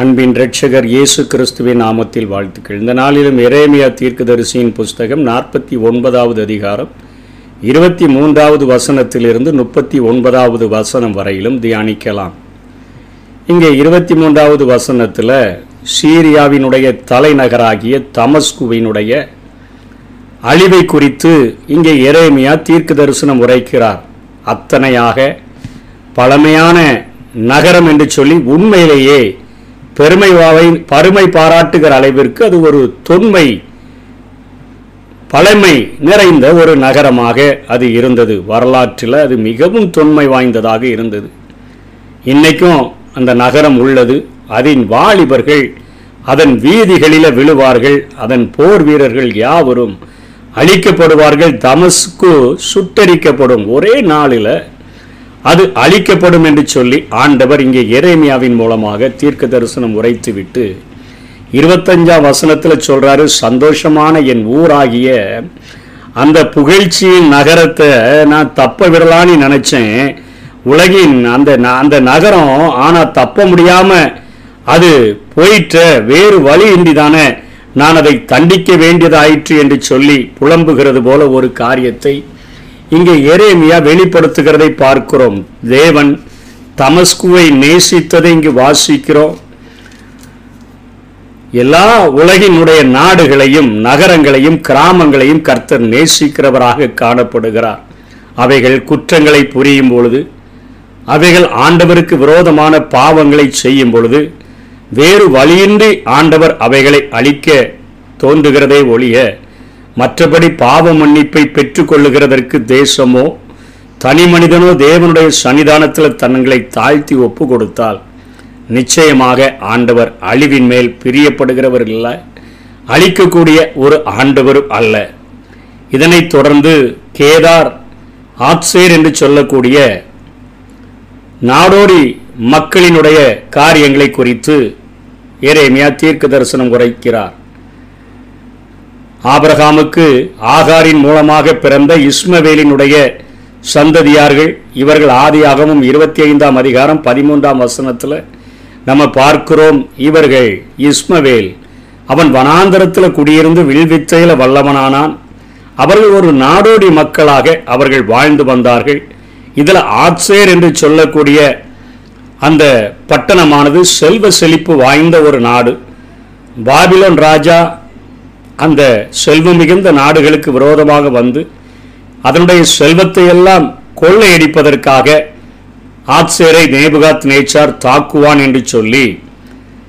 அன்பின் இரட்சகர் இயேசு கிறிஸ்துவின் நாமத்தில் வாழ்த்துக்கள். இந்த நாளிலும் எரேமியா தீர்க்கதரிசியின் புஸ்தகம் நாற்பத்தி ஒன்பதாவது அதிகாரம் இருபத்தி மூன்றாவது வசனத்திலிருந்து முப்பத்தி ஒன்பதாவது வசனம் வரையிலும் தியானிக்கலாம். இங்கே இருபத்தி மூன்றாவது வசனத்தில் சீரியாவினுடைய தலைநகராகிய தமஸ்குவினுடைய அழிவை குறித்து இங்கே எரேமியா தீர்க்க தரிசனம் உரைக்கிறார். அத்தனையாக பழமையான நகரம் என்று சொல்லி உண்மையிலேயே பெருமைவாவை பருமை பாராட்டுகிற அளவிற்கு அது ஒரு தொன்மை பழமை நிறைந்த ஒரு நகரமாக அது இருந்தது. வரலாற்றில் அது மிகவும் தொன்மை வாய்ந்ததாக இருந்தது. இன்றைக்கும் அந்த நகரம் உள்ளது. அதன் வாலிபர்கள் அதன் வீதிகளில் விழுவார்கள் அதன் போர் வீரர்கள் யாவரும் அழிக்கப்படுவார்கள் தமஸ்கு சுட்டரிக்கப்படும். ஒரே நாளில் அது அழிக்கப்படும் என்று சொல்லி ஆண்டவர் இங்கே எரேமியாவின் மூலமாக தீர்க்க தரிசனம் உரைத்துவிட்டு இருபத்தஞ்சாம் வசனத்தில் சொல்றாரு சந்தோஷமான என் ஊராகிய அந்த புகழ்ச்சியின் நகரத்தை நான் தப்ப விடலான்னு நினைச்சேன். உலகின் அந்த அந்த நகரம் ஆனால் தப்ப முடியாம அது போயிட்ட வேறு வழியின்றி தானே நான் அதை தண்டிக்க வேண்டியதாயிற்று என்று சொல்லி புலம்புகிறது போல ஒரு காரியத்தை இங்கே எரேமியா வெளிப்படுத்துகிறதை பார்க்கிறோம். தேவன் தமஸ்குவை நேசித்ததை இங்கு வாசிக்கிறோம். எல்லா உலகினுடைய நாடுகளையும் நகரங்களையும் கிராமங்களையும் கர்த்தர் நேசிக்கிறவராக காணப்படுகிறார். அவைகள் குற்றங்களை புரியும் பொழுது அவைகள் ஆண்டவருக்கு விரோதமான பாவங்களை செய்யும் பொழுது வேறு வழியின்றி ஆண்டவர் அவைகளை அழிக்க தோன்றுகிறதே ஒழிய மற்றபடி பாவ மன்னிப்பை பெற்றுக்கொள்ளுகிறதற்கு தேசமோ தனி மனிதனோ தேவனுடைய சன்னிதானத்தில் தங்களை தாழ்த்தி ஒப்பு கொடுத்தால் நிச்சயமாக ஆண்டவர் அழிவின் மேல் பிரியப்படுகிறவர் இல்லை அழிக்கக்கூடிய ஒரு ஆண்டவரும் அல்ல. இதனைத் தொடர்ந்து கேதார் ஆத்சேர் என்று சொல்லக்கூடிய நாடோடி மக்களினுடைய காரியங்களை குறித்து ஏரேமியா தீர்க்க தரிசனம் உரைக்கிறார். ஆபரகாமுக்கு ஆகாரின் மூலமாக பிறந்த இஸ்மவேலினுடைய சந்ததியார்கள் இவர்கள் ஆதியாகவும் இருபத்தி ஐந்தாம் அதிகாரம் பதிமூன்றாம் வசனத்தில் நம்ம பார்க்கிறோம் இவர்கள் இஸ்மவேல். அவன் வனாந்தரத்தில் குடியிருந்து வில்வித்தையில் வல்லவனானான். அவர்கள் ஒரு நாடோடி மக்களாக அவர்கள் வாழ்ந்து வந்தார்கள். இதில் ஆட்சேர் என்று சொல்லக்கூடிய அந்த பட்டணமானது செல்வ செழிப்பு வாய்ந்த ஒரு நாடு. பாபிலோன் ராஜா அந்த செல்வம் மிகுந்த நாடுகளுக்கு விரோதமாக வந்து அதனுடைய செல்வத்தை எல்லாம் கொள்ளையடிப்பதற்காக ஆட்சேரை நேபுகாத் நேச்சார் தாக்குவான் என்று சொல்லி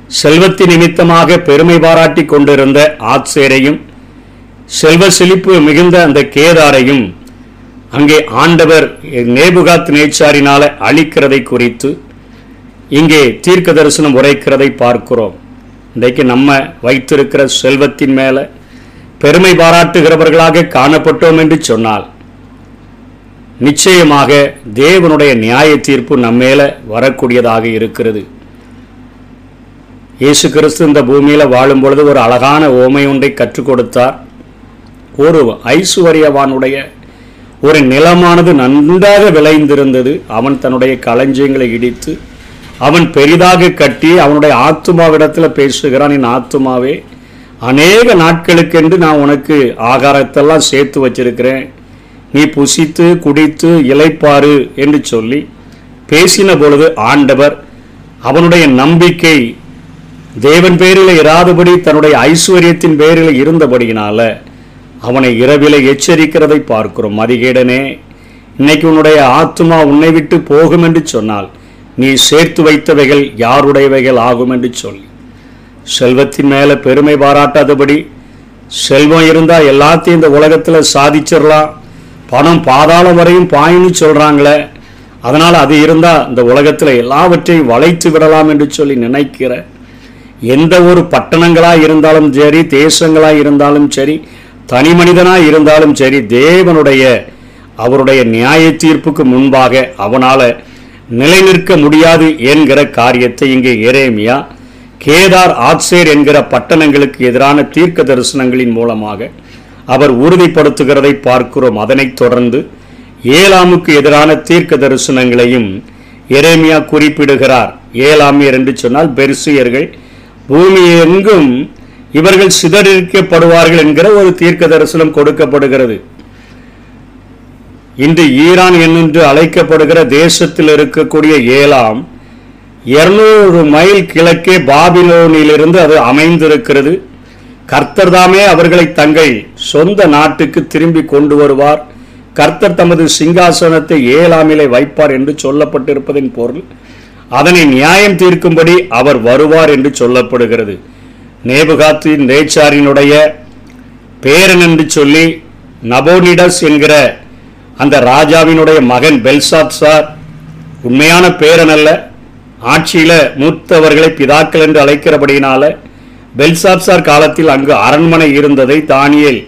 செல்வத்தின் நிமித்தமாக பெருமை பாராட்டி கொண்டிருந்த ஆட்சேரையும் செல்வ செழிப்பு மிகுந்த அந்த கேதாரையும் அங்கே ஆண்டவர் நேபுகாத் நேச்சாரினால அழிக்கிறதை குறித்து இங்கே தீர்க்க தரிசனம் உரைக்கிறதை பார்க்கிறோம். இன்றைக்கு நம்ம வைத்திருக்கிற செல்வத்தின் மேலே பெருமை பாராட்டுகிறவர்களாக காணப்பட்டோம் என்று சொன்னால் நிச்சயமாக தேவனுடைய நியாய தீர்ப்பு நம்மேல வரக்கூடியதாக இருக்கிறது. இயேசு கிறிஸ்து இந்த பூமியில வாழும் பொழுது ஒரு அழகான ஓமை ஒன்றை கற்றுக் கொடுத்தார். ஒரு ஐஸ்வர்யவானுடைய ஒரு நிலமானது நன்றாக விளைந்திருந்தது. அவன் தன்னுடைய களஞ்சியங்களை இடித்து அவன் பெரிதாக கட்டி அவனுடைய ஆத்துமாவிடத்தில் பேசுகிறான். என் ஆத்துமாவே அநேக நாட்களுக்கென்று நான் உனக்கு ஆகாரத்தெல்லாம் சேர்த்து வச்சிருக்கிறேன். நீ புசித்து குடித்து இளைப்பாரு என்று சொல்லி பேசின பொழுது ஆண்டவர் அவனுடைய நம்பிக்கை தேவன் பேரில் இராதபடி தன்னுடைய ஐஸ்வர்யத்தின் பேரில் இருந்தபடியினால அவனை இரவில எச்சரிக்கிறதை பார்க்கிறோம். மதிகேடனே இன்னைக்கு உன்னுடைய ஆத்மா உன்னை விட்டு போகும் என்று சொன்னால் நீ சேர்த்து வைத்தவைகள் யாருடையவைகள் ஆகும் என்று சொல்லி. செல்வத்தின் மேலே பெருமை பாராட்டாதபடி செல்வம் இருந்தால் எல்லாத்தையும் இந்த உலகத்தில் சாதிச்சிடலாம். பணம் பாதாளம் வரையும் பாயின்னு சொல்கிறாங்களே அதனால் அது இருந்தால் இந்த உலகத்தில் எல்லாவற்றையும் வளைத்து விடலாம் என்று சொல்லி நினைக்கிற எந்த ஒரு பட்டணங்களாக இருந்தாலும் சரி தேசங்களாக இருந்தாலும் சரி தனி மனிதனாக இருந்தாலும் சரி தேவனுடைய அவருடைய நியாய தீர்ப்புக்கு முன்பாக அவனால நிலைநிற்க முடியாது என்கிற காரியத்தை இங்கே எரேமியா கேதார் ஆட்சேர் என்கிற பட்டணங்களுக்கு எதிரான தீர்க்க தரிசனங்களின் மூலமாக அவர் உறுதிப்படுத்துகிறதை பார்க்கிறோம். அதனைத் தொடர்ந்து ஏலாமுக்கு எதிரான தீர்க்க தரிசனங்களையும் எரேமியா குறிப்பிடுகிறார். ஏலாமியர் என்று சொன்னால் பெருசியர்கள் பூமி எங்கும் இவர்கள் சிதறிக்கப்படுவார்கள் என்கிற ஒரு தீர்க்க தரிசனம் கொடுக்கப்படுகிறது. இன்று ஈரான் என்று அழைக்கப்படுகிற தேசத்தில் இருக்கக்கூடிய ஏலாம் இருநூறு மைல் கிழக்கே பாபிலோனிலிருந்து அது அமைந்திருக்கிறது. கர்த்தர் தாமே அவர்களை தங்கள் சொந்த நாட்டுக்கு திரும்பி கொண்டு வருவார். கர்த்தர் தமது சிங்காசனத்தை ஏழாமிலே வைப்பார் என்று சொல்லப்பட்டிருப்பதின் பொருள். அதனை நியாயம் தீர்க்கும்படி அவர் வருவார் என்று சொல்லப்படுகிறது. நேபுகாத்தின் நேச்சாரினுடைய பேரன் என்று சொல்லி நபோனிடஸ் என்கிற அந்த ராஜாவினுடைய மகன் பெல்சாத் சார் உண்மையான பேரன் அல்ல ஆட்சியில மூத்தவர்களை பிதாக்கள் என்று அழைக்கிறபடியினால பெல்சாப்சார் காலத்தில் அங்கு அரண்மனை இருந்ததை தானியல்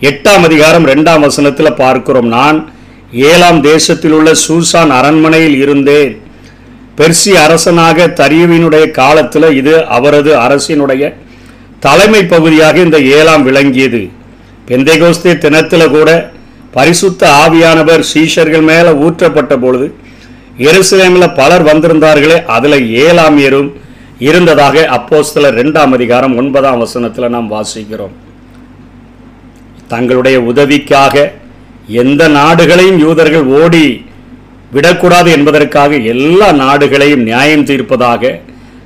எட்டாம் அதிகாரம் ரெண்டாம் வசனத்தில் பார்க்கிறோம். நான் ஏழாம் தேசத்தில் உள்ள சூசான் அரண்மனையில் இருந்தேன். பெர்சி அரசனாக தரியுவினுடைய காலத்தில் இது அவரது அரசினுடைய தலைமை பகுதியாக இந்த ஏழாம் விளங்கியது. பெந்தைகோஸ்தே தினத்தில் கூட பரிசுத்த ஆவியானவர் சீஷர்கள் மேலே ஊற்றப்பட்ட பொழுது எருசலேமில் பலர் வந்திருந்தார்களே அதில் ஏழாமியரும் இருந்ததாக அப்போஸ்தல ரெண்டாம் அதிகாரம் ஒன்பதாம் வசனத்தில் நாம் வாசிக்கிறோம். தங்களுடைய உதவிக்காக எந்த நாடுகளையும் யூதர்கள் ஓடி விடக்கூடாது என்பதற்காக எல்லா நாடுகளையும் நியாயம் தீர்ப்பதாக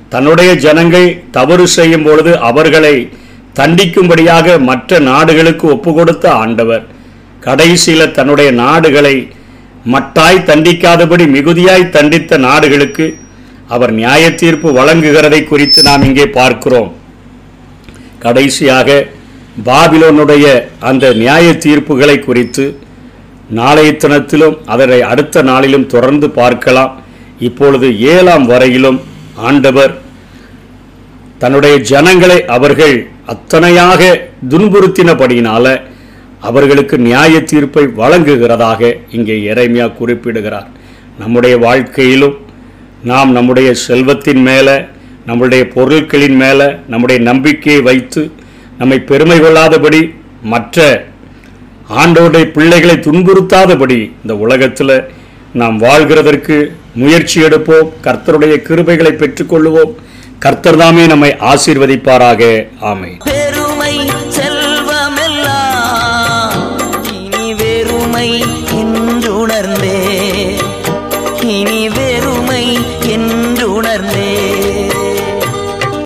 தன்னுடைய ஜனங்கள் தவறு செய்யும் பொழுது அவர்களை தண்டிக்கும்படியாக மற்ற நாடுகளுக்கு ஒப்பு கொடுத்த ஆண்டவர் கடைசியில் தன்னுடைய நாடுகளை மட்டாய் தண்டிக்காதபடி மிகுதியாய் தண்டித்த நாடுகளுக்கு அவர் நியாய தீர்ப்பு வழங்குகிறதை குறித்து நாம் இங்கே பார்க்கிறோம். கடைசியாக பாபிலோனுடைய அந்த நியாய தீர்ப்புகளை குறித்து நாளைய தினத்திலும் அதனை அடுத்த நாளிலும் தொடர்ந்து பார்க்கலாம். இப்பொழுது ஏழாம் வரையிலும் ஆண்டவர் தன்னுடைய ஜனங்களை அவர்கள் அத்தனையாக துன்புறுத்தினபடியினால அவர்களுக்கு நியாய தீர்ப்பை வழங்குகிறதாக இங்கே இறைமையா குறிப்பிடுகிறார். நம்முடைய வாழ்க்கையிலும் நாம் நம்முடைய செல்வத்தின் மேலே நம்முடைய பொருட்களின் மேலே நம்முடைய நம்பிக்கையை வைத்து நம்மை பெருமை கொள்ளாதபடி மற்ற ஆண்டோடைய பிள்ளைகளை துன்புறுத்தாதபடி இந்த உலகத்தில் நாம் வாழ்கிறதற்கு முயற்சி எடுப்போம். கர்த்தருடைய கிருபைகளை பெற்றுக்கொள்வோம் கர்த்தர் தாமே நம்மை ஆசீர்வதிப்பாராக. ஆமை